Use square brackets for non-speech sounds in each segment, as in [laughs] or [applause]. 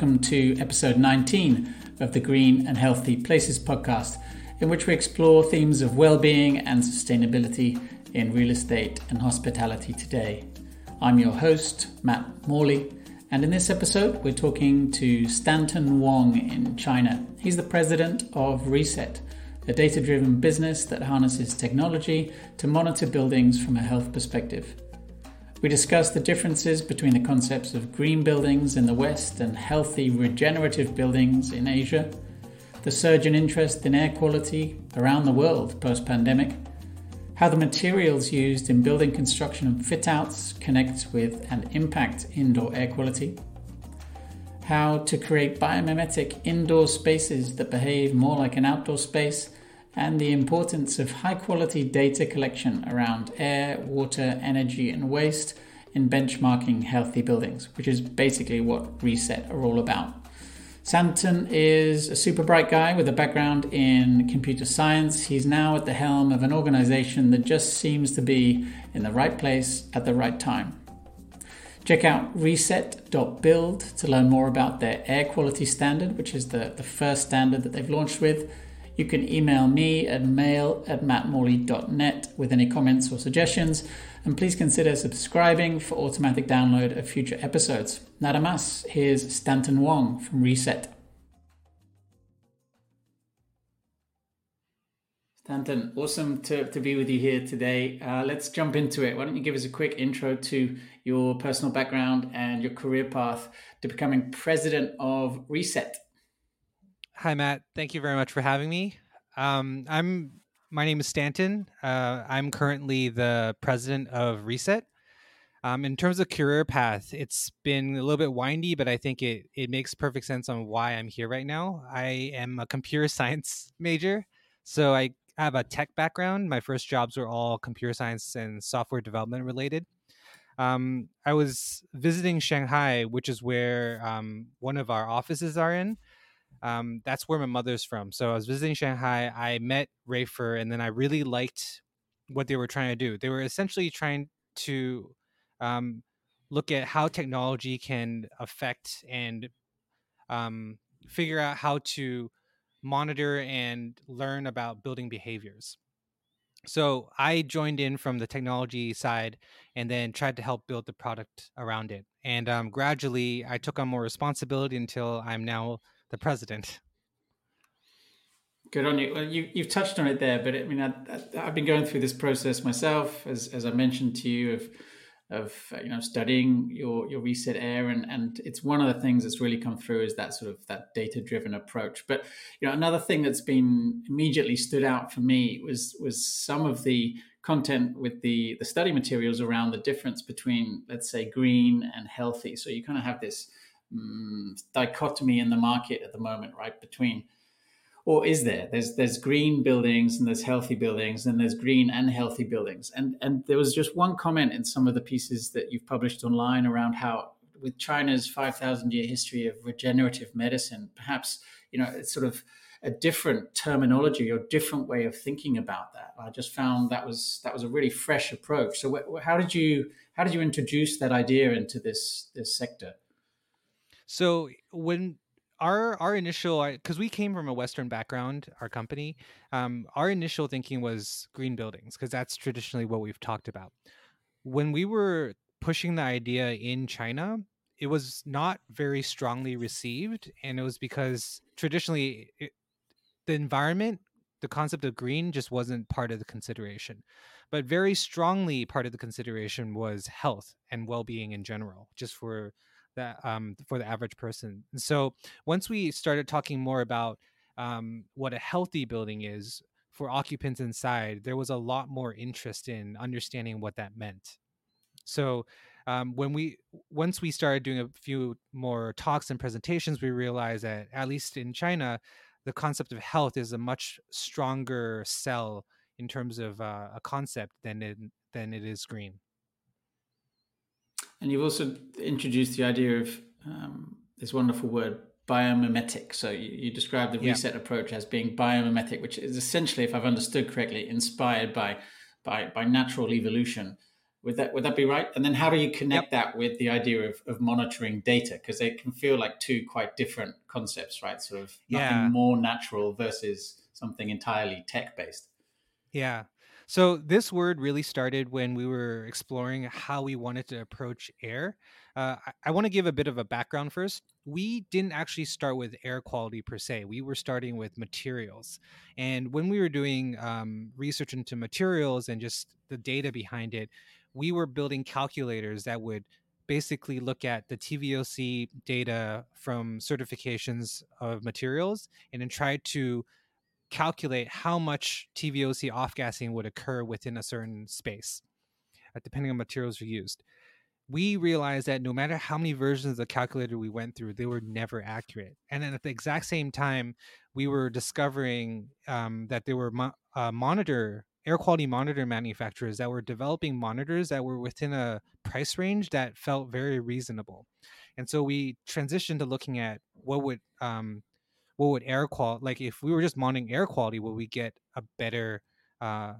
welcome to episode 19 of the Green and Healthy Places podcast, in which we explore themes of well-being and sustainability in real estate and hospitality today. I'm your host, Matt Morley, and in this episode, we're talking to Stanton Wong in China. He's the president of Reset, a data driven business that harnesses technology to monitor buildings from a health perspective. We discuss the differences between the concepts of green buildings in the West and healthy regenerative buildings in Asia, the surge in interest in air quality around the world post pandemic, how the materials used in building construction and fit outs connect with and impact indoor air quality, how to create biomimetic indoor spaces that behave more like an outdoor space and the importance of high quality data collection around air, water, energy, and waste in benchmarking healthy buildings, which is basically what Reset are all about. Stanton is a super bright guy with a background in computer science. He's now at the helm of an organization that just seems to be in the right place at the right time. Check out reset.build to learn more about their air quality standard, which is the, the first standard that they've launched with. You can email me at mail at mattmorley.net with any comments or suggestions, and please consider subscribing for automatic download of future episodes. Nada más, here's Stanton Wong from Reset. Stanton, awesome to, to be with you here today. Uh, let's jump into it. Why don't you give us a quick intro to your personal background and your career path to becoming president of Reset? Hi, Matt. Thank you very much for having me. Um, I'm my name is Stanton. Uh, I'm currently the president of Reset. Um, in terms of career path, it's been a little bit windy, but I think it it makes perfect sense on why I'm here right now. I am a computer [laughs] science major, so I have a tech background. My first jobs were all computer science and software development related. Um, I was visiting Shanghai, which is where um, one of our offices are in um, that's where my mother's from. So I was visiting Shanghai. I met Raefer, and then I really liked what they were trying to do. They were essentially trying to um, look at how technology can affect and um, figure out how to monitor and learn about building behaviors. So I joined in from the technology side and then tried to help build the product around it. And um, gradually, I took on more responsibility until I'm now the president. Good on you. Well, you you've touched on it there, but I mean, I, have been going through this process myself, as as I mentioned to you, of of uh, you know studying your your reset air, and and it's one of the things that's really come through is that sort of that data driven approach. But you know, another thing that's been immediately stood out for me was was some of the content with the the study materials around the difference between, let's say, green and healthy. So you kind of have this um, dichotomy in the market at the moment, right? Between, or is there? There's there's green buildings and there's healthy buildings, and there's green and healthy buildings. And and there was just one comment in some of the pieces that you've published online around how, with China's five thousand year history of regenerative medicine, perhaps you know it's sort of a different terminology or different way of thinking about that. I just found that was that was a really fresh approach. So, how did you how did you introduce that idea into this this sector? So when our our initial because we came from a Western background, our company, um, our initial thinking was green buildings because that's traditionally what we've talked about. When we were pushing the idea in China, it was not very strongly received, and it was because traditionally it, the environment, the concept of green, just wasn't part of the consideration. But very strongly, part of the consideration was health and well-being in general, just for that um, for the average person. And so once we started talking more about um, what a healthy building is for occupants inside, there was a lot more interest in understanding what that meant. So um, when we once we started doing a few more talks and presentations, we realized that at least in China, the concept of health is a much stronger sell in terms of uh, a concept than it than it is green. And you've also introduced the idea of um, this wonderful word biomimetic. So you, you describe the reset approach as being biomimetic, which is essentially, if I've understood correctly, inspired by by, by natural evolution. Would that would that be right? And then how do you connect yep. that with the idea of, of monitoring data? Because they can feel like two quite different concepts, right? Sort of nothing yeah. more natural versus something entirely tech based. Yeah. So this word really started when we were exploring how we wanted to approach air. Uh, I, I want to give a bit of a background first. We didn't actually start with air quality per se. We were starting with materials, and when we were doing um, research into materials and just the data behind it, we were building calculators that would basically look at the TVOC data from certifications of materials and then try to calculate how much TVOC off gassing would occur within a certain space, uh, depending on materials you used. We realized that no matter how many versions of the calculator we went through, they were never accurate. And then at the exact same time, we were discovering um, that there were mo- uh, monitor air quality monitor manufacturers that were developing monitors that were within a price range that felt very reasonable. And so we transitioned to looking at what would um, what would air quality like if we were just monitoring air quality would we get a better uh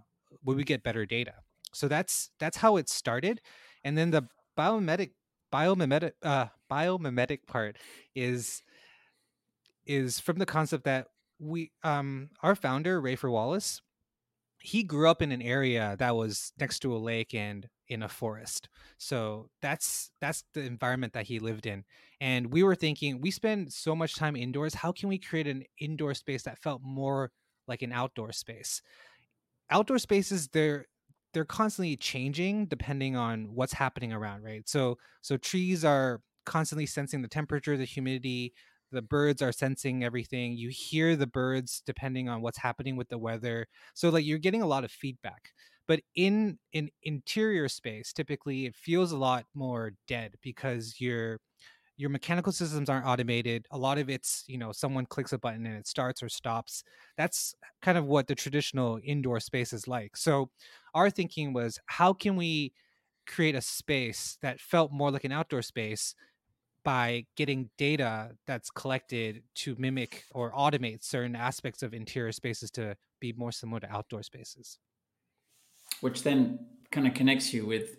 would we get better data? So that's that's how it started and then the biomimetic biomimetic uh biomimetic part is is from the concept that we um our founder Raefer Wallis he grew up in an area that was next to a lake and in a forest. So that's that's the environment that he lived in. And we were thinking we spend so much time indoors how can we create an indoor space that felt more like an outdoor space? Outdoor spaces they're they're constantly changing depending on what's happening around right? So so trees are constantly sensing the temperature the humidity the birds are sensing everything. You hear the birds depending on what's happening with the weather. So like you're getting a lot of feedback but in an in interior space typically it feels a lot more dead because your your mechanical systems aren't automated. A lot of it's you know someone clicks a button and it starts or stops. That's kind of what the traditional indoor space is like. So our thinking was how can we create a space that felt more like an outdoor space by getting data that's collected to mimic or automate certain aspects of interior spaces to be more similar to outdoor spaces. Which then kind of connects you with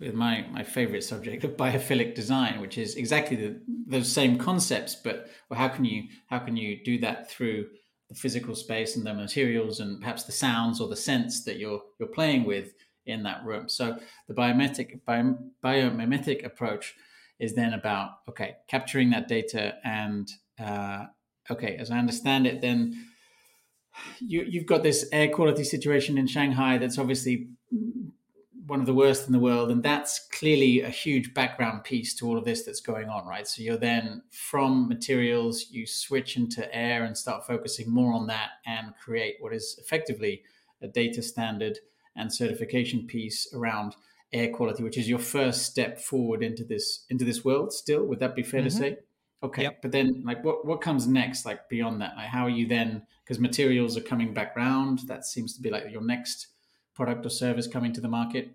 with my my favorite subject of biophilic design, which is exactly the those same concepts, but well, how can you how can you do that through the physical space and the materials and perhaps the sounds or the sense that you're you're playing with in that room. So the biometric bio, biomimetic approach is then about okay capturing that data and uh, okay as i understand it then you, you've got this air quality situation in shanghai that's obviously one of the worst in the world and that's clearly a huge background piece to all of this that's going on right so you're then from materials you switch into air and start focusing more on that and create what is effectively a data standard and certification piece around air quality, which is your first step forward into this into this world. Still, would that be fair mm-hmm. to say? Okay, yep. but then like what what comes next? Like beyond that, like how are you then? Because materials are coming back round. That seems to be like your next product or service coming to the market.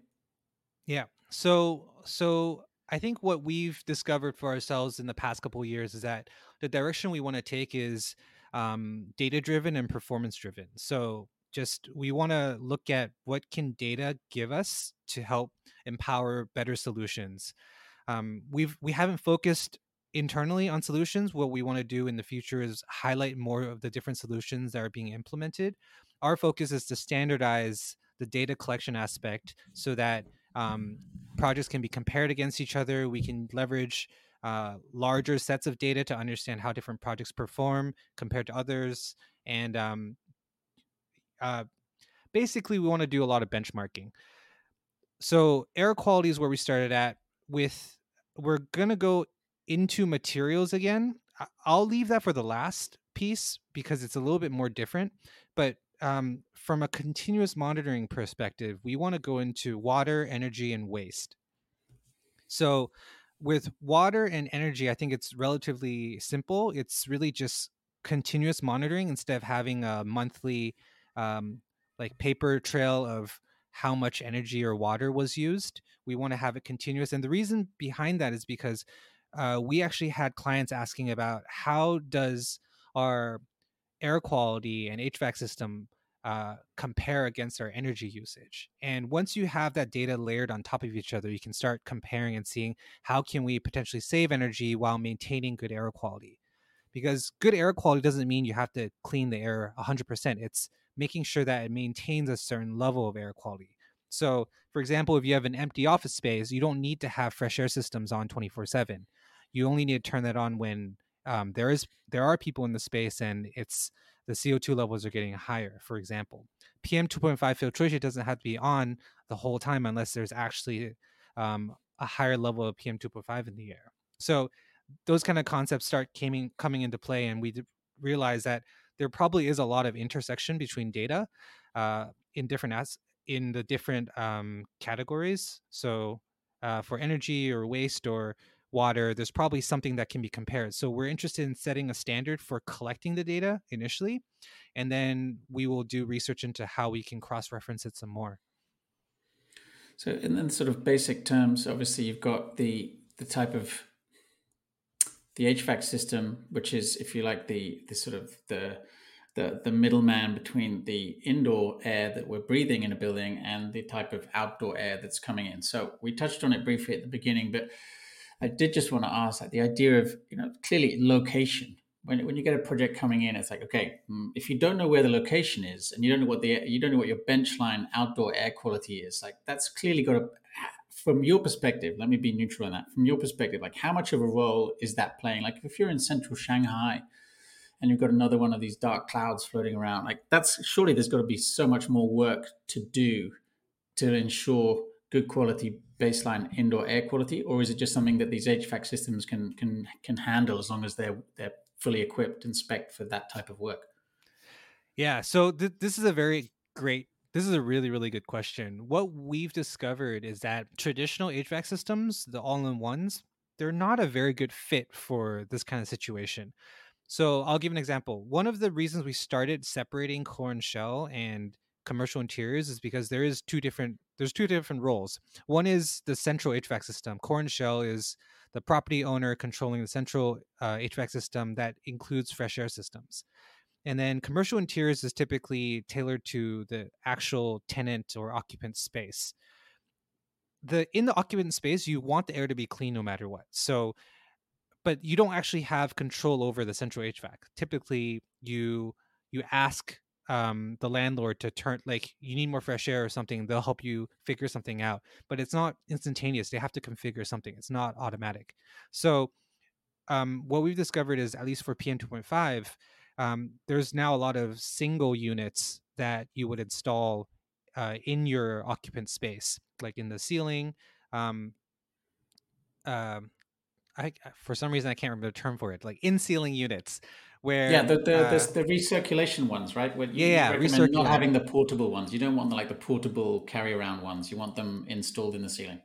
Yeah. So so I think what we've discovered for ourselves in the past couple years is that the direction we want to take is um, data driven and performance driven. So just we want to look at what can data give us to help empower better solutions um, we've we haven't focused internally on solutions what we want to do in the future is highlight more of the different solutions that are being implemented our focus is to standardize the data collection aspect so that um, projects can be compared against each other we can leverage uh, larger sets of data to understand how different projects perform compared to others and um, uh, basically we want to do a lot of benchmarking. So air quality is where we started at. With we're gonna go into materials again. I'll leave that for the last piece because it's a little bit more different. But um, from a continuous monitoring perspective, we want to go into water, energy, and waste. So, with water and energy, I think it's relatively simple. It's really just continuous monitoring instead of having a monthly um, like paper trail of how much energy or water was used. We want to have it continuous, and the reason behind that is because uh, we actually had clients asking about how does our air quality and HVAC system uh, compare against our energy usage. And once you have that data layered on top of each other, you can start comparing and seeing how can we potentially save energy while maintaining good air quality. Because good air quality doesn't mean you have to clean the air 100%. It's making sure that it maintains a certain level of air quality. So, for example, if you have an empty office space, you don't need to have fresh air systems on 24 7. You only need to turn that on when um, there is there are people in the space and it's the CO2 levels are getting higher, for example. PM 2.5 filtration doesn't have to be on the whole time unless there's actually um, a higher level of PM 2.5 in the air. So those kind of concepts start coming coming into play, and we realize that there probably is a lot of intersection between data uh, in different as in the different um, categories. So uh, for energy or waste or water, there's probably something that can be compared. So we're interested in setting a standard for collecting the data initially, and then we will do research into how we can cross-reference it some more. So in then sort of basic terms, obviously you've got the the type of the HVAC system, which is, if you like, the the sort of the the, the middleman between the indoor air that we're breathing in a building and the type of outdoor air that's coming in. So we touched on it briefly at the beginning, but I did just want to ask that the idea of, you know, clearly location. When, when you get a project coming in, it's like, okay, mm, if you don't know where the location is and you don't know what the you don't know what your benchline outdoor air quality is, like that's clearly got to from your perspective, let me be neutral on that. From your perspective, like how much of a role is that playing? Like if you're in central Shanghai and you've got another one of these dark clouds floating around, like that's surely there's got to be so much more work to do to ensure good quality baseline indoor air quality, or is it just something that these HVAC systems can can can handle as long as they're they're fully equipped and spec for that type of work? Yeah, so th- this is a very great. This is a really really good question. What we've discovered is that traditional HVAC systems, the all-in-ones, they're not a very good fit for this kind of situation. So I'll give an example. One of the reasons we started separating core and shell and commercial interiors is because there is two different there's two different roles. One is the central HVAC system. Core and shell is the property owner controlling the central uh, HVAC system that includes fresh air systems. And then commercial interiors is typically tailored to the actual tenant or occupant space. The in the occupant space, you want the air to be clean no matter what. So, but you don't actually have control over the central HVAC. Typically, you you ask um, the landlord to turn like you need more fresh air or something they'll help you figure something out but it's not instantaneous they have to configure something it's not automatic. So um, what we've discovered is at least for pm 2.5 um, there's now a lot of single units that you would install uh, in your occupant space like in the ceiling um, uh, I, for some reason I can't remember the term for it, like in ceiling units where yeah the the, uh, the, the recirculation ones right? Where you, yeah, recommend not having the portable ones. You don't want the like the portable carry around ones. You want them installed in the ceiling.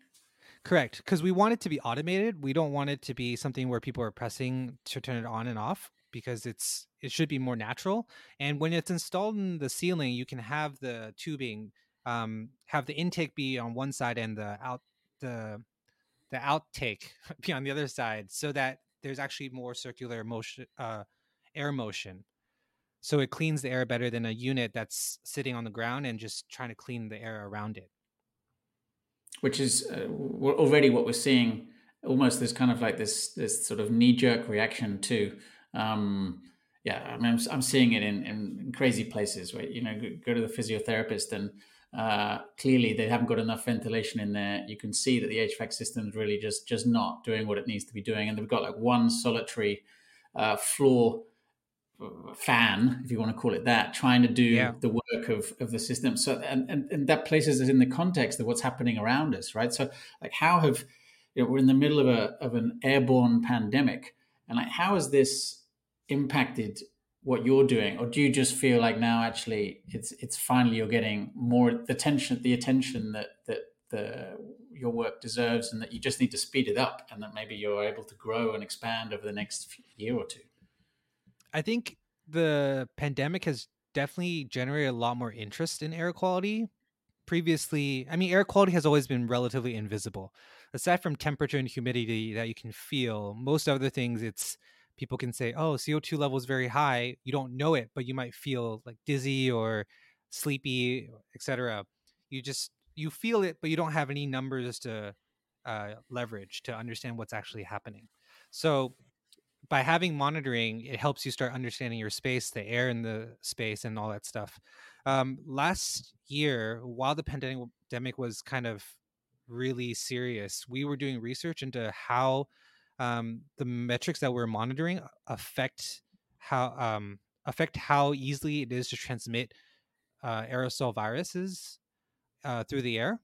Correct because we want it to be automated. We don't want it to be something where people are pressing to turn it on and off because it's it should be more natural. And when it's installed in the ceiling you can have the tubing um, have the intake be on one side and the out the the outtake [laughs] be on the other side so that there's actually more circular motion uh, air motion. So it cleans the air better than a unit that's sitting on the ground and just trying to clean the air around it. Which is uh, already what we're seeing. Almost there's kind of like this this sort of knee jerk reaction to, um, yeah. I mean, I'm, I'm seeing it in, in, crazy places where you know go to the physiotherapist and uh, clearly they haven't got enough ventilation in there. You can see that the HVAC system is really just just not doing what it needs to be doing, and they've got like one solitary uh, floor fan, if you want to call it that, trying to do yeah. the work of, of the system. So, and, and, and that places us in the context of what's happening around us, right? So, like, how have, you know, we're in the middle of a, of an airborne pandemic, and like, how has this impacted what you're doing? Or do you just feel like now actually it's, it's finally you're getting more the attention, the attention that, that the, your work deserves and that you just need to speed it up and that maybe you're able to grow and expand over the next year or two? I think the pandemic has definitely generated a lot more interest in air quality. Previously, I mean, air quality has always been relatively invisible. Aside from temperature and humidity that you can feel, most other things, it's people can say, oh, CO2 level is very high. You don't know it, but you might feel like dizzy or sleepy, etc. You just you feel it, but you don't have any numbers to uh, leverage to understand what's actually happening. So by having monitoring, it helps you start understanding your space, the air in the space, and all that stuff. Um, last year, while the pandemic was kind of really serious, we were doing research into how um, the metrics that we're monitoring affect how um, affect how easily it is to transmit uh, aerosol viruses uh, through the air.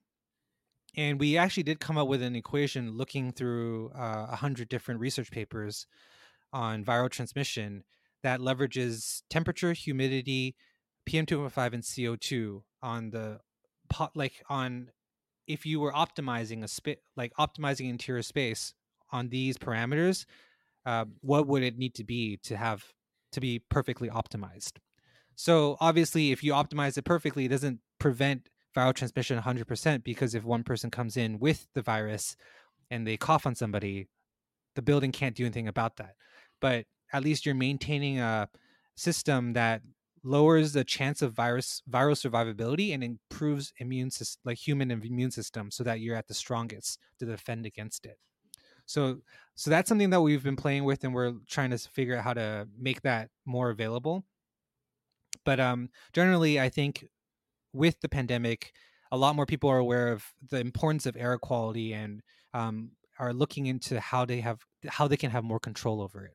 And we actually did come up with an equation looking through uh, a uh, hundred different research papers on viral transmission that leverages temperature, humidity, PM2.5, and CO2 on the pot, like on if you were optimizing a spit, like optimizing interior space on these parameters, uh, what would it need to be to have to be perfectly optimized? So obviously, if you optimize it perfectly, it doesn't prevent viral transmission 100% because if one person comes in with the virus and they cough on somebody, the building can't do anything about that. But at least you're maintaining a system that lowers the chance of virus viral survivability and improves immune like human immune system so that you're at the strongest to defend against it. So so that's something that we've been playing with and we're trying to figure out how to make that more available. But um generally i think with the pandemic a lot more people are aware of the importance of air quality and um, are looking into how they have how they can have more control over it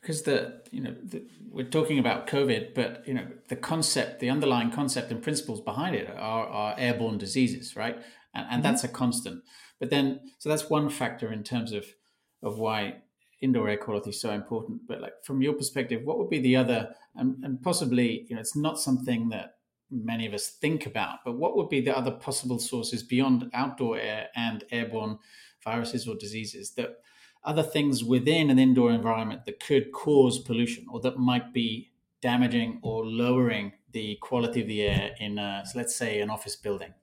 because the you know the, we're talking about COVID, but you know the concept, the underlying concept and principles behind it are, are airborne diseases, right? And, and mm-hmm. that's a constant. But then, so that's one factor in terms of of why indoor air quality is so important. But like from your perspective, what would be the other and, and possibly you know it's not something that many of us think about, but what would be the other possible sources beyond outdoor air and airborne viruses or diseases that other things within an indoor environment that could cause pollution or that might be damaging or lowering the quality of the air in, a, so let's say, an office building?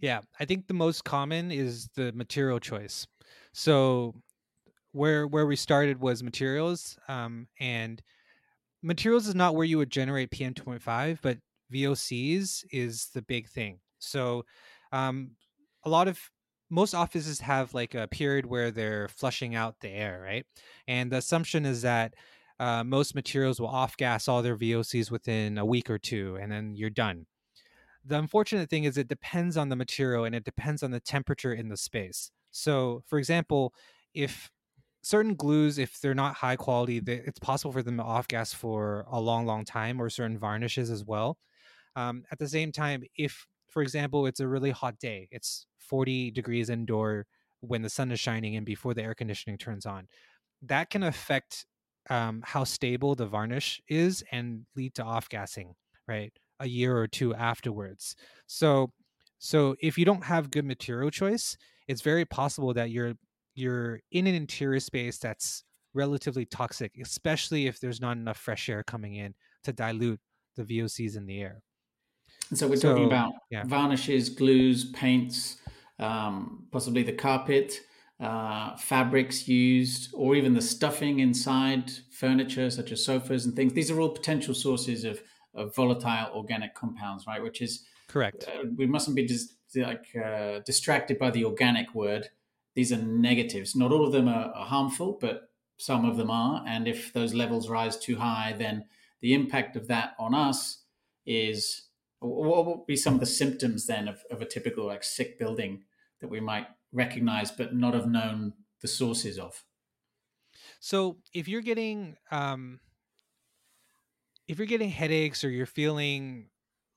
Yeah, I think the most common is the material choice. So where where we started was materials, um, and materials is not where you would generate PM two point five, but VOCs is the big thing. So um, a lot of most offices have like a period where they're flushing out the air, right? And the assumption is that uh, most materials will off gas all their VOCs within a week or two, and then you're done. The unfortunate thing is it depends on the material and it depends on the temperature in the space. So, for example, if certain glues, if they're not high quality, they, it's possible for them to off gas for a long, long time, or certain varnishes as well. Um, at the same time, if for example, it's a really hot day, it's 40 degrees indoor when the sun is shining and before the air conditioning turns on, that can affect um, how stable the varnish is and lead to off gassing, right? A year or two afterwards. So, so if you don't have good material choice, it's very possible that you're you're in an interior space that's relatively toxic, especially if there's not enough fresh air coming in to dilute the VOCs in the air. And so we're so, talking about yeah. varnishes, glues, paints, um, possibly the carpet, uh, fabrics used, or even the stuffing inside furniture, such as sofas and things. These are all potential sources of, of volatile organic compounds, right? Which is correct. Uh, we mustn't be dis- like uh, distracted by the organic word. These are negatives. Not all of them are, are harmful, but some of them are. And if those levels rise too high, then the impact of that on us is what would be some of the symptoms then of, of a typical like sick building that we might recognize but not have known the sources of? So if you're getting um, if you're getting headaches or you're feeling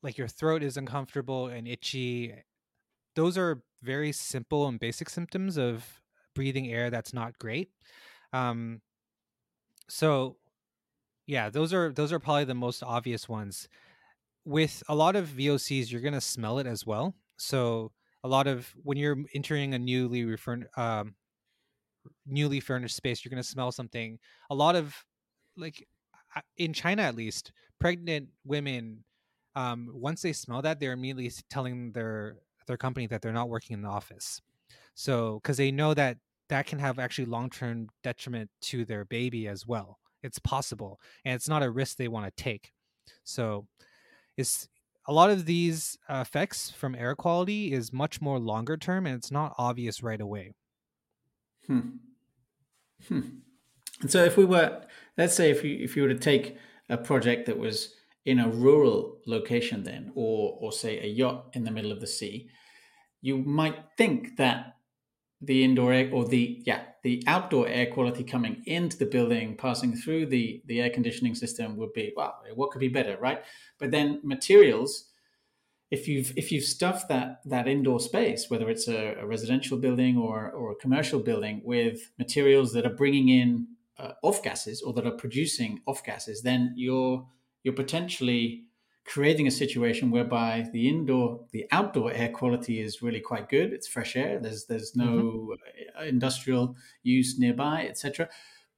like your throat is uncomfortable and itchy, those are very simple and basic symptoms of breathing air that's not great. Um, so yeah, those are those are probably the most obvious ones with a lot of VOCs, you're gonna smell it as well. So a lot of when you're entering a newly refurn, um, newly furnished space, you're gonna smell something. A lot of like in China, at least, pregnant women, um, once they smell that, they're immediately telling their their company that they're not working in the office. So because they know that that can have actually long term detriment to their baby as well. It's possible, and it's not a risk they want to take. So is a lot of these uh, effects from air quality is much more longer term and it's not obvious right away. Hmm. Hmm. And so if we were, let's say if you if you were to take a project that was in a rural location then, or or say a yacht in the middle of the sea, you might think that the indoor air or the yeah the outdoor air quality coming into the building passing through the the air conditioning system would be wow what could be better right? But then materials if you've if you've stuffed that that indoor space whether it's a, a residential building or or a commercial building with materials that are bringing in uh, off gases or that are producing off gases then you're you're potentially creating a situation whereby the indoor the outdoor air quality is really quite good. It's fresh air. There's there's no mm-hmm. industrial use nearby etc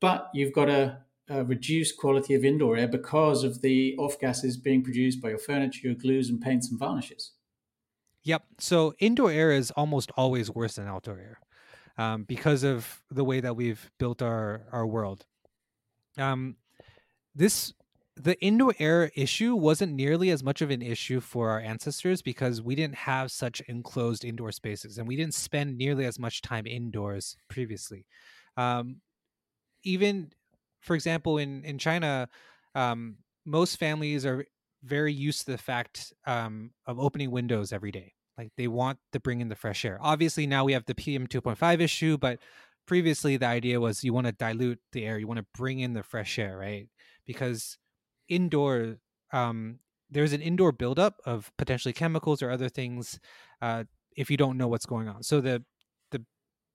but you've got a, a, reduced quality of indoor air because of the off gases being produced by your furniture your glues and paints and varnishes. Yep. So indoor air is almost always worse than outdoor air um, because of the way that we've built our our world. Um, this the indoor air issue wasn't nearly as much of an issue for our ancestors because we didn't have such enclosed indoor spaces and we didn't spend nearly as much time indoors previously. Um, even, for example, in in China, um, most families are very used to the fact um, of opening windows every day. Like they want to bring in the fresh air. Obviously, now we have the PM two point five issue, but previously the idea was you want to dilute the air, you want to bring in the fresh air, right? Because indoor um, there's an indoor buildup of potentially chemicals or other things uh, if you don't know what's going on. So the the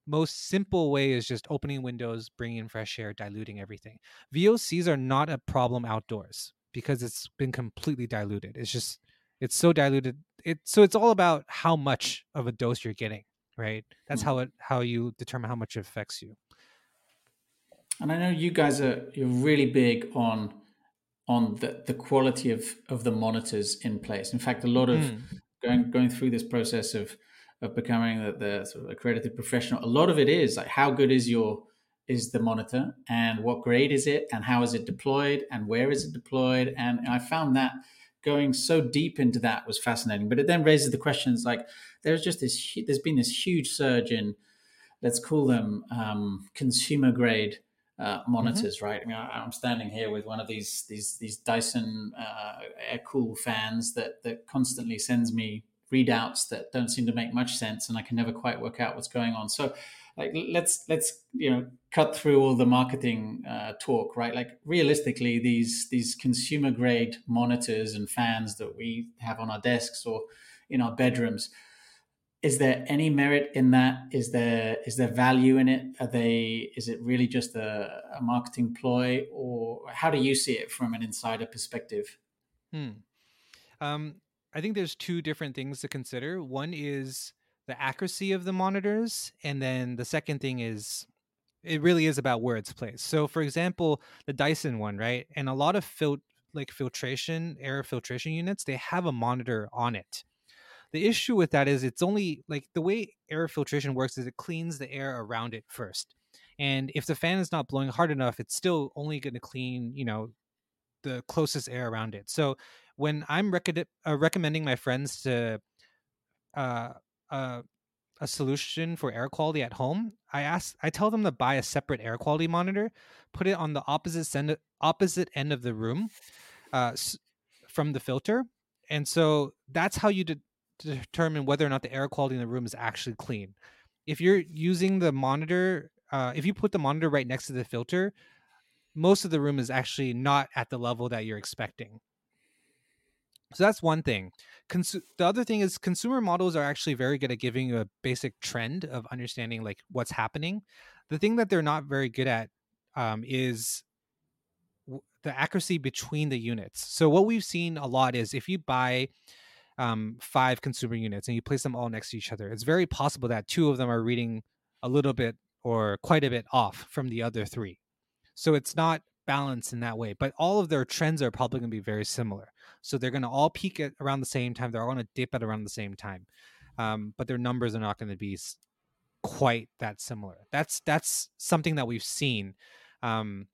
most simple way is just opening windows, bringing in fresh air, diluting everything. VOCs are not a problem outdoors because it's been completely diluted. It's just it's so diluted. It so it's all about how much of a dose you're getting, right? That's mm-hmm. how it how you determine how much it affects you. And I know you guys are you're really big on on the, the quality of, of the monitors in place. In fact, a lot of mm. going going through this process of of becoming the, the sort of accredited professional, a lot of it is like how good is your is the monitor and what grade is it and how is it deployed and where is it deployed and I found that going so deep into that was fascinating. But it then raises the questions like there's just this there's been this huge surge in let's call them um, consumer grade uh, mm-hmm. monitors, mm-hmm. right? I mean, I, am standing here with one of these these these Dyson uh, air cool fans that that constantly sends me readouts that don't seem to make much sense, and I can never quite work out what's going on. So, like, let's let's you know cut through all the marketing uh, talk, right? Like, realistically, these these consumer grade monitors and fans that we have on our desks or in our bedrooms is there any merit in that? Is there is there value in it? Are they is it really just a, a marketing ploy or how do you see it from an insider perspective? Hmm. um, i think there's two different things to consider. One is the accuracy of the monitors and then the second thing is it really is about where it's placed. So for example the dyson one right? And a lot of fil- like filtration air filtration units they have a monitor on it the issue with that is it's only like the way air filtration works is it cleans the air around it first. And if the fan is not blowing hard enough, it's still only going to clean, you know, the closest air around it. So when I'm rec- uh, recommending my friends to uh, uh, a solution for air quality at home, I ask, I tell them to buy a separate air quality monitor, put it on the opposite end, opposite end of the room, uh, from the filter, and so that's how you de- to determine whether or not the air quality in the room is actually clean. If you're using the monitor, uh, if you put the monitor right next to the filter, most of the room is actually not at the level that you're expecting. So that's one thing. Cons- the other thing is consumer models are actually very good at giving you a basic trend of understanding like what's happening. The thing that they're not very good at um, is the accuracy between the units. So what we've seen a lot is if you buy um, five consumer units and you place them all next to each other, it's very possible that two of them are reading a little bit or quite a bit off from the other three. So it's not balanced in that way, but all of their trends are probably going to be very similar. So they're going to all peak at around the same time. They're all going to dip at around the same time, um, but their numbers are not going to be quite that similar. That's that's something that we've seen. Um,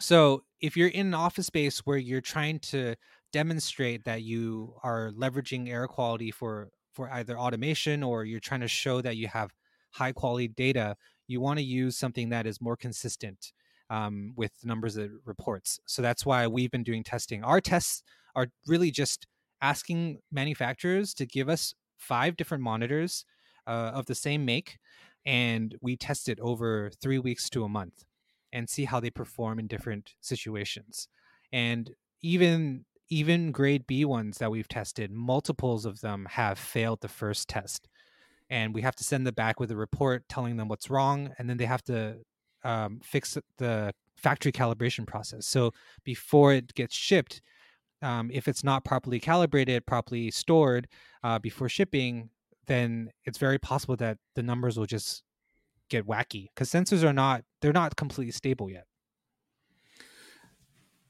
so if you're in an office space where you're trying to demonstrate that you are leveraging air quality for for either automation or you're trying to show that you have high quality data, you want to use something that is more consistent um, with numbers of reports. So that's why we've been doing testing. Our tests are really just asking manufacturers to give us five different monitors uh, of the same make, and we test it over three weeks to a month and see how they perform in different situations. And even even grade B ones that we've tested, multiples of them have failed the first test. And we have to send them back with a report telling them what's wrong, and then they have to um, fix the factory calibration process. So before it gets shipped, um, if it's not properly calibrated, properly stored uh, before shipping, then it's very possible that the numbers will just get wacky because sensors are not they're not completely stable yet.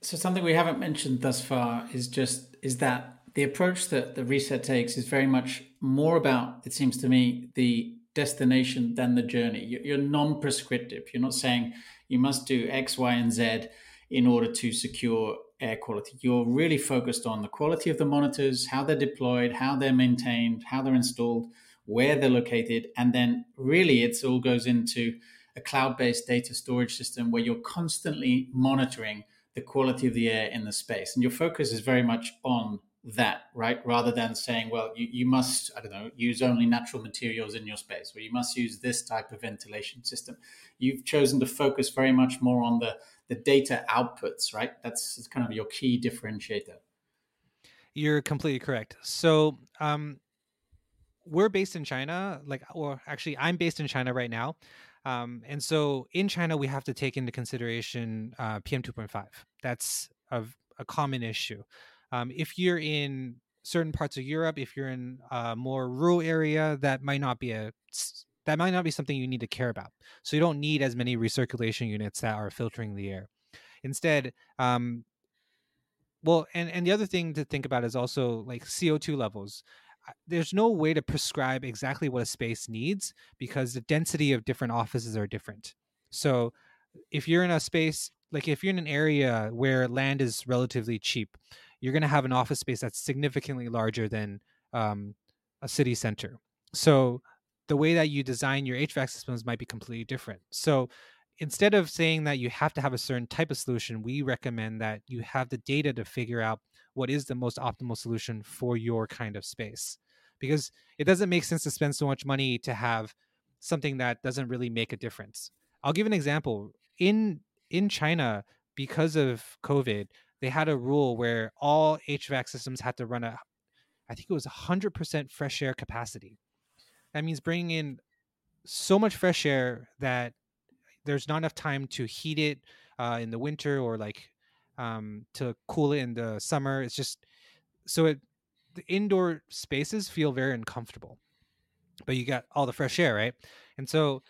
So something we haven't mentioned thus far is just is that the approach that the reset takes is very much more about it seems to me the destination than the journey. You're non-prescriptive. You're not saying you must do X, Y, and Z in order to secure air quality. You're really focused on the quality of the monitors, how they're deployed, how they're maintained, how they're installed, where they're located, and then really it all goes into a cloud-based data storage system where you're constantly monitoring the quality of the air in the space. And your focus is very much on that, right? Rather than saying, well, you, you must, I don't know, use only natural materials in your space, or you must use this type of ventilation system. You've chosen to focus very much more on the the data outputs, right? That's kind of your key differentiator. You're completely correct. So, um, we're based in China, like, or actually, I'm based in China right now. Um, and so in China, we have to take into consideration uh, PM 2.5. That's a, a common issue. Um, if you're in certain parts of Europe, if you're in a more rural area, that might not be a that might not be something you need to care about. So you don't need as many recirculation units that are filtering the air. Instead, um, well, and and the other thing to think about is also like CO2 levels. There's no way to prescribe exactly what a space needs because the density of different offices are different. So if you're in a space like if you're in an area where land is relatively cheap, you're going to have an office space that's significantly larger than um, a city center. So the way that you design your HVAC systems might be completely different. So instead of saying that you have to have a certain type of solution, we recommend that you have the data to figure out what is the most optimal solution for your kind of space. Because it doesn't make sense to spend so much money to have something that doesn't really make a difference. I'll give an example. In in China, because of COVID, they had a rule where all HVAC systems had to run a I think it was 100% fresh air capacity. That means bringing in so much fresh air that there's not enough time to heat it uh, in the winter or like um, to cool it in the summer. It's just so it the indoor spaces feel very uncomfortable, but you got all the fresh air, right? And so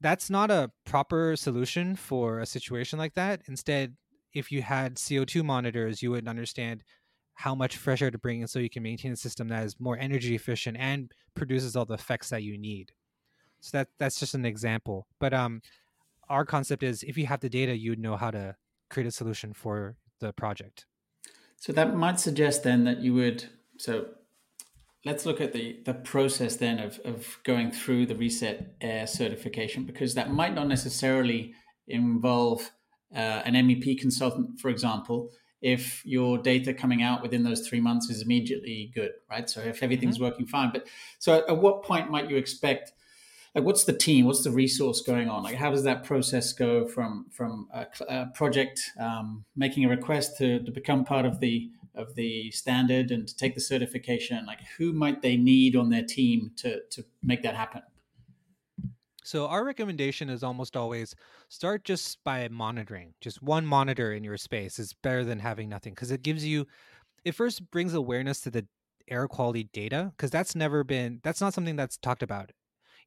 that's not a proper solution for a situation like that. Instead, if you had CO2 monitors, you would understand how much fresh air to bring in so you can maintain a system that is more energy efficient and produces all the effects that you need. So that that's just an example. But um our concept is if you have the data, you'd know how to create a solution for the project. So that might suggest then that you would so let's look at the the process then of, of going through the reset air certification because that might not necessarily involve uh, an MEP consultant, for example, if your data coming out within those three months is immediately good, right? So if everything's mm-hmm. working fine, but so at what point might you expect? Like, what's the team? What's the resource going on? Like, how does that process go from from a, a project um, making a request to, to become part of the of the standard and to take the certification? Like, who might they need on their team to to make that happen? So our recommendation is almost always start just by monitoring. Just one monitor in your space is better than having nothing because it gives you it first brings awareness to the air quality data because that's never been that's not something that's talked about.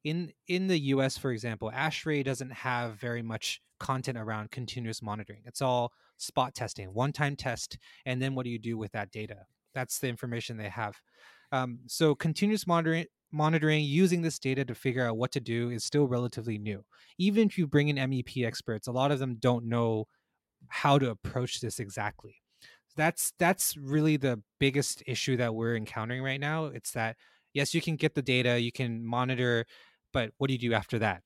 In in the US for example, ASHRAE doesn't have very much content around continuous monitoring. It's all spot testing, one-time test and then what do you do with that data? That's the information they have. Um, so continuous monitoring monitoring using this data to figure out what to do is still relatively new. Even if you bring in MEP experts, a lot of them don't know how to approach this exactly. that's that's really the biggest issue that we're encountering right now. It's that yes, you can get the data, you can monitor, but what do you do after that?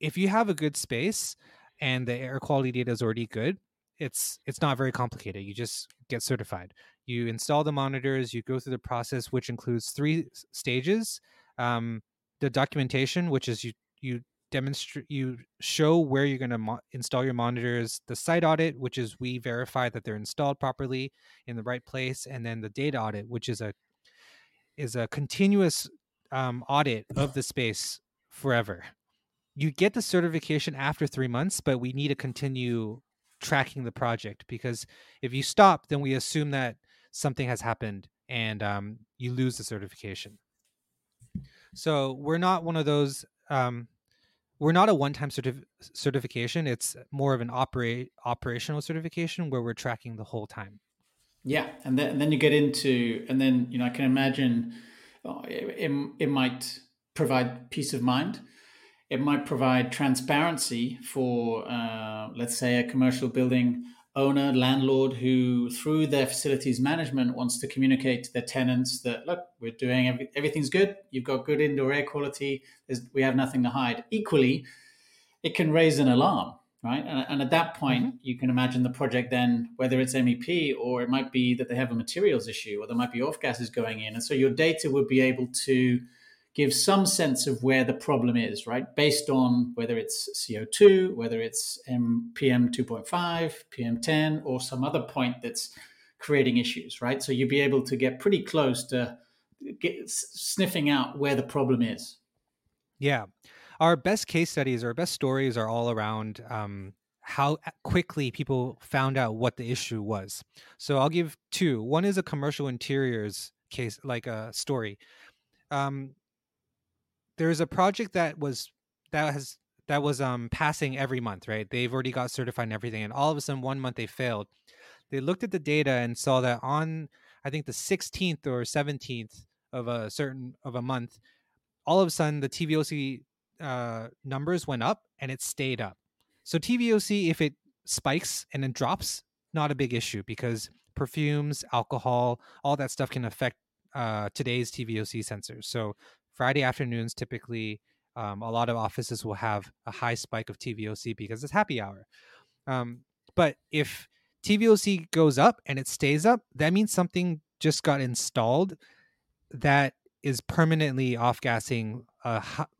If you have a good space and the air quality data is already good, it's it's not very complicated. You just get certified. You install the monitors. You go through the process, which includes three stages: um, the documentation, which is you you demonstrate you show where you're going to mo- install your monitors the site audit which is we verify that they're installed properly in the right place and then the data audit which is a is a continuous um, audit of the space forever. You get the certification after three months but we need to continue tracking the project because if you stop then we assume that something has happened and um, you lose the certification. So we're not one of those um, we're not a one-time certif- certification. It's more of an operate operational certification where we're tracking the whole time. Yeah and then, and then you get into and then you know i can imagine uh, it, it might provide peace of mind it might provide transparency for uh, let's say a commercial building owner, landlord who, through their facilities management, wants to communicate to their tenants that, look, we're doing every, everything's good. You've got good indoor air quality. There's, we have nothing to hide. Equally, it can raise an alarm, right? And, and at that point, mm-hmm. you can imagine the project then, whether it's MEP or it might be that they have a materials issue or there might be off gases going in. And so your data would be able to give some sense of where the problem is, right? Based on whether it's CO2, whether it's PM 2.5, PM 10, or some other point that's creating issues, right? So you'd be able to get pretty close to get, sniffing out where the problem is. Yeah. Our best case studies, our best stories are all around um, how quickly people found out what the issue was. So I'll give two. One is a commercial interiors case, like a story. Um, there's a project that was that has that was um passing every month, right? They've already got certified and everything, and all of a sudden one month they failed. They looked at the data and saw that on I think the 16th or 17th of a certain of a month, all of a sudden the TVOC uh, numbers went up and it stayed up. So TVOC, if it spikes and then drops, not a big issue because perfumes, alcohol, all that stuff can affect uh, today's TVOC sensors. So Friday afternoons, typically, um, a lot of offices will have a high spike of TVOC because it's happy hour. Um, but if TVOC goes up and it stays up, that means something just got installed that is permanently off gassing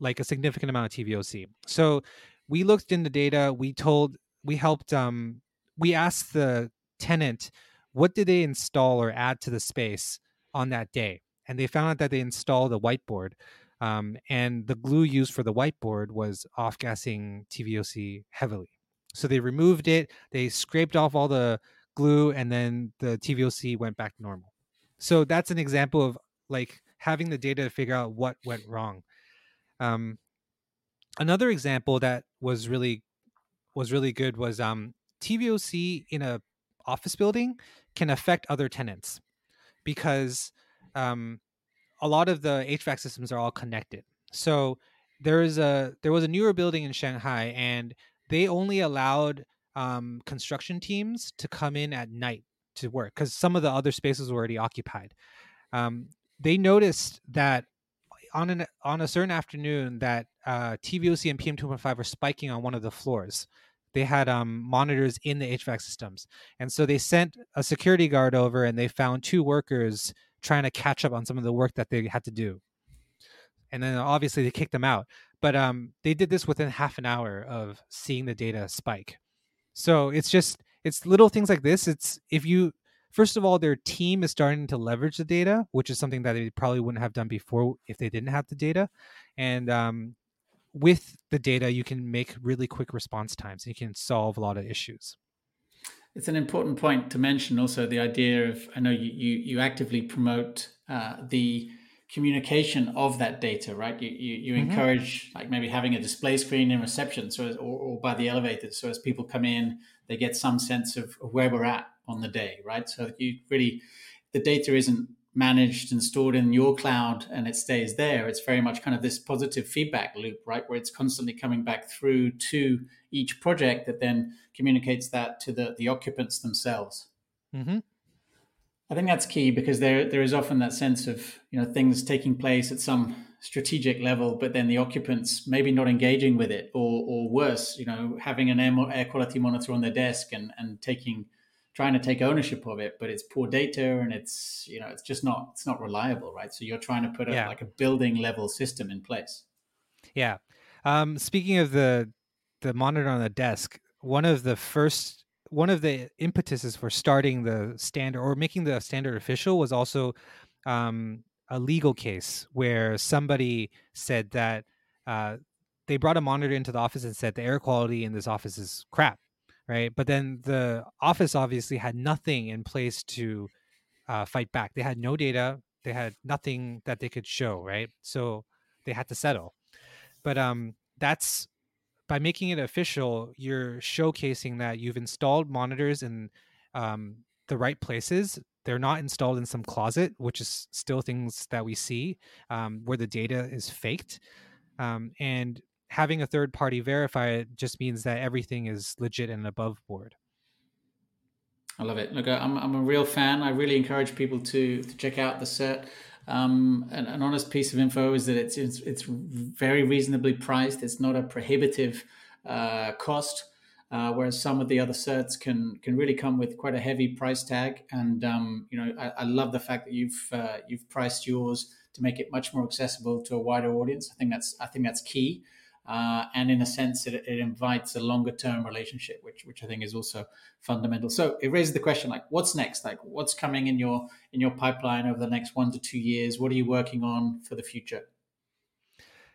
like a significant amount of TVOC. So we looked in the data. We told, we helped, um, we asked the tenant what did they install or add to the space on that day and they found out that they installed a whiteboard um, and the glue used for the whiteboard was off gassing TVOC heavily. So they removed it, they scraped off all the glue, and then the TVOC went back to normal. So that's an example of like having the data to figure out what went wrong. Um, another example that was really was really good was um, TVOC in a office building can affect other tenants because um, a lot of the HVAC systems are all connected. So there is a there was a newer building in Shanghai, and they only allowed um, construction teams to come in at night to work because some of the other spaces were already occupied. Um, they noticed that on an on a certain afternoon that uh, TVOC and PM2.5 were spiking on one of the floors. They had um, monitors in the HVAC systems, and so they sent a security guard over, and they found two workers trying to catch up on some of the work that they had to do. And then obviously they kicked them out. But um, they did this within half an hour of seeing the data spike. So it's just it's little things like this. It's if you first of all their team is starting to leverage the data, which is something that they probably wouldn't have done before if they didn't have the data. And um, with the data, you can make really quick response times and you can solve a lot of issues. It's an important point to mention also the idea of I know you, you, you actively promote uh, the communication of that data, right? You, you, you mm-hmm. encourage like maybe having a display screen in reception so as, or, or by the elevator. So as people come in, they get some sense of, of where we're at on the day, right? So you really, the data isn't managed and stored in your cloud and it stays there. It's very much kind of this positive feedback loop, right? Where it's constantly coming back through to each project that then communicates that to the, the occupants themselves. Mm-hmm. I think that's key because there there is often that sense of you know things taking place at some strategic level, but then the occupants maybe not engaging with it, or or worse, you know, having an air, air quality monitor on their desk and and taking trying to take ownership of it, but it's poor data and it's you know it's just not it's not reliable, right? So you're trying to put a, yeah. like a building level system in place. Yeah. Um, speaking of the the monitor on the desk, one of the first one of the impetuses for starting the standard or making the standard official was also um, a legal case where somebody said that uh, they brought a monitor into the office and said the air quality in this office is crap, right? But then the office obviously had nothing in place to uh, fight back. They had no data. They had nothing that they could show, right? So they had to settle. But um, that's by making it official, you're showcasing that you've installed monitors in um, the right places. They're not installed in some closet, which is still things that we see um, where the data is faked. Um, and having a third party verify it just means that everything is legit and above board. I love it. Look, I'm, I'm a real fan. I really encourage people to, to check out the cert. Um, an, an, honest piece of info is that it's, it's, it's very reasonably priced. It's not a prohibitive uh, cost, uh, whereas some of the other certs can can really come with quite a heavy price tag. And um, you know, I, I, love the fact that you've uh, you've priced yours to make it much more accessible to a wider audience. I think that's I think that's key. Uh, and in a sense, it, it invites a longer term relationship, which which I think is also fundamental. So it raises the question: like, what's next? Like, what's coming in your in your pipeline over the next one to two years? What are you working on for the future?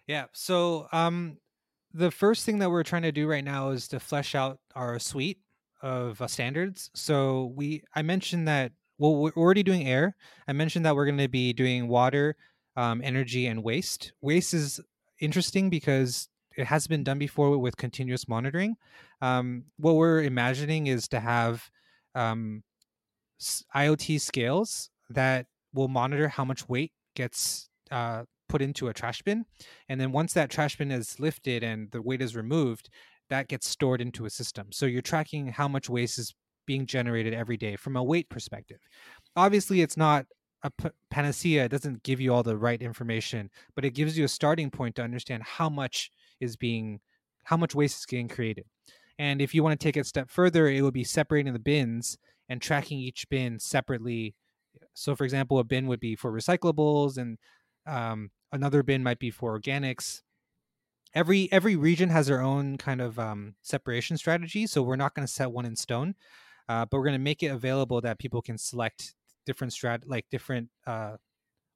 Yeah. So um, the first thing that we're trying to do right now is to flesh out our suite of uh, standards. So we I mentioned that well we're already doing air. I mentioned that we're going to be doing water, um, energy, and waste. Waste is interesting because it has been done before with continuous monitoring. Um, what we're imagining is to have um, IoT scales that will monitor how much weight gets uh, put into a trash bin, and then once that trash bin is lifted and the weight is removed, that gets stored into a system. So you're tracking how much waste is being generated every day from a weight perspective. Obviously, it's not a panacea it doesn't give you all the right information but it gives you a starting point to understand how much is being how much waste is getting created. And if you want to take it a step further it would be separating the bins and tracking each bin separately. So for example a bin would be for recyclables and um, another bin might be for organics. Every every region has their own kind of um, separation strategy so we're not going to set one in stone uh, but we're going to make it available that people can select different strat like different uh,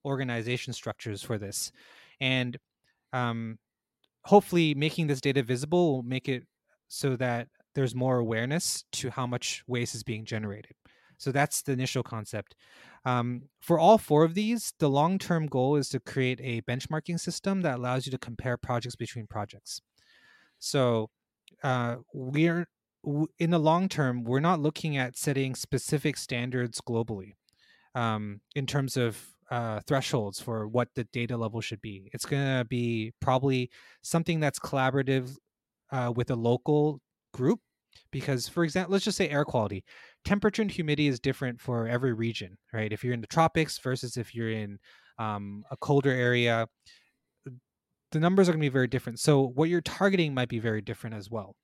organization structures for this, and um, hopefully making this data visible will make it so that there's more awareness to how much waste is being generated. So that's the initial concept. Um, for all four of these, the long term goal is to create a benchmarking system that allows you to compare projects between projects. So uh, we're in the long term, we're not looking at setting specific standards globally um, in terms of uh, thresholds for what the data level should be. It's going to be probably something that's collaborative uh, with a local group. Because, for example, let's just say air quality. Temperature and humidity is different for every region, right? If you're in the tropics versus if you're in um, a colder area, the numbers are going to be very different. So, what you're targeting might be very different as well.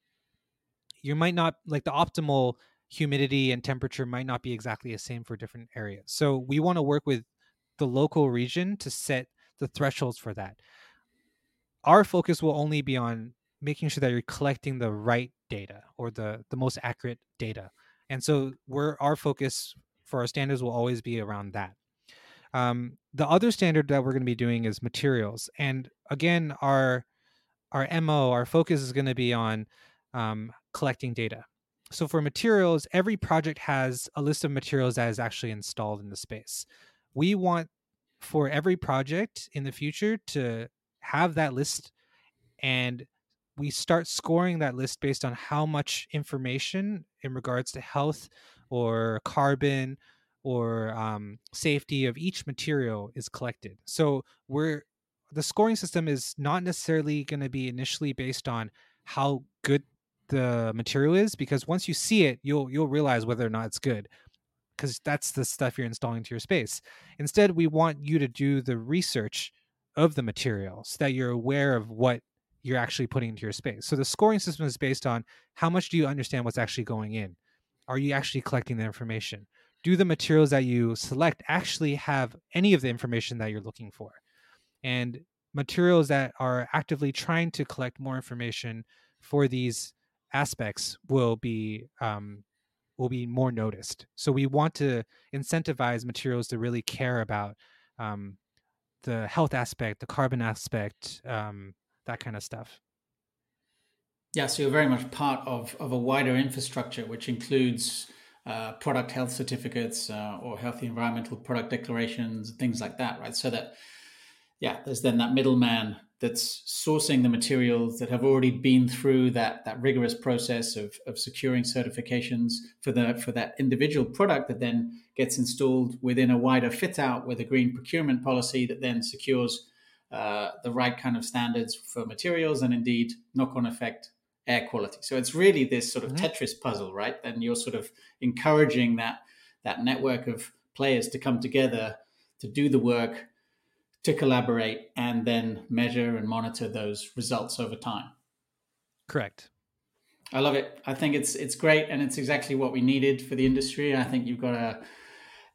You might not like the optimal humidity and temperature might not be exactly the same for different areas. So we want to work with the local region to set the thresholds for that. Our focus will only be on making sure that you're collecting the right data or the the most accurate data. And so we're our focus for our standards will always be around that. Um, the other standard that we're going to be doing is materials, and again, our our mo, our focus is going to be on um, collecting data so for materials, every project has a list of materials that is actually installed in the space. We want for every project in the future to have that list and we start scoring that list based on how much information in regards to health or carbon or um, safety of each material is collected. So we're the scoring system is not necessarily going to be initially based on how good the material is because once you see it you'll you'll realize whether or not it's good because that's the stuff you're installing to your space. Instead, we want you to do the research of the material so that you're aware of what you're actually putting into your space. So the scoring system is based on how much do you understand what's actually going in? Are you actually collecting the information? Do the materials that you select actually have any of the information that you're looking for? And materials that are actively trying to collect more information for these aspects will be um, will be more noticed. So we want to incentivize materials to really care about um, the health aspect, the carbon aspect, um, that kind of stuff. Yeah, so you're very much part of, of a wider infrastructure, which includes uh, product health certificates uh, or healthy environmental product declarations, things like that, right? So that, yeah, there's then that middleman that's sourcing the materials that have already been through that, that rigorous process of, of securing certifications for the for that individual product that then gets installed within a wider fit out with a green procurement policy that then secures uh, the right kind of standards for materials and indeed knock on effect air quality. So it's really this sort of mm-hmm. Tetris puzzle, right? And you're sort of encouraging that that network of players to come together to do the work, to collaborate, and then measure and monitor those results over time. Correct. I love it. I think it's it's great, and it's exactly what we needed for the industry. I think you've got a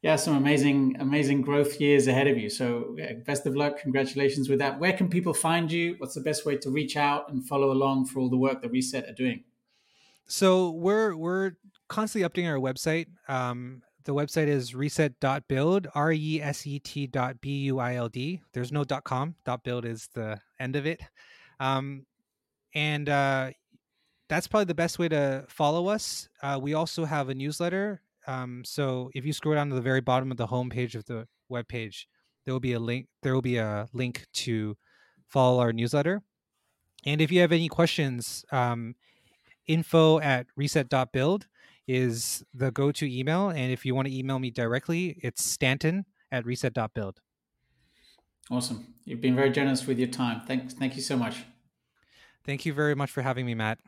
yeah, some amazing, amazing growth years ahead of you. So, yeah, best of luck. Congratulations with that. Where can people find you? What's the best way to reach out and follow along for all the work that Reset are doing? So we're we're constantly updating our website. Um, the website is reset.build, R E S E T dot B U I L D. There's no dot com. Dot build is the end of it. Um, and uh, that's probably the best way to follow us. Uh, we also have a newsletter um, so if you scroll down to the very bottom of the home page of the web page, there will be a link. There will be a link to follow our newsletter. And if you have any questions, um, info at reset.build is the go-to email. And if you want to email me directly, it's Stanton at reset.build. Awesome. You've been very generous with your time. Thanks. Thank you so much. Thank you very much for having me, Matt.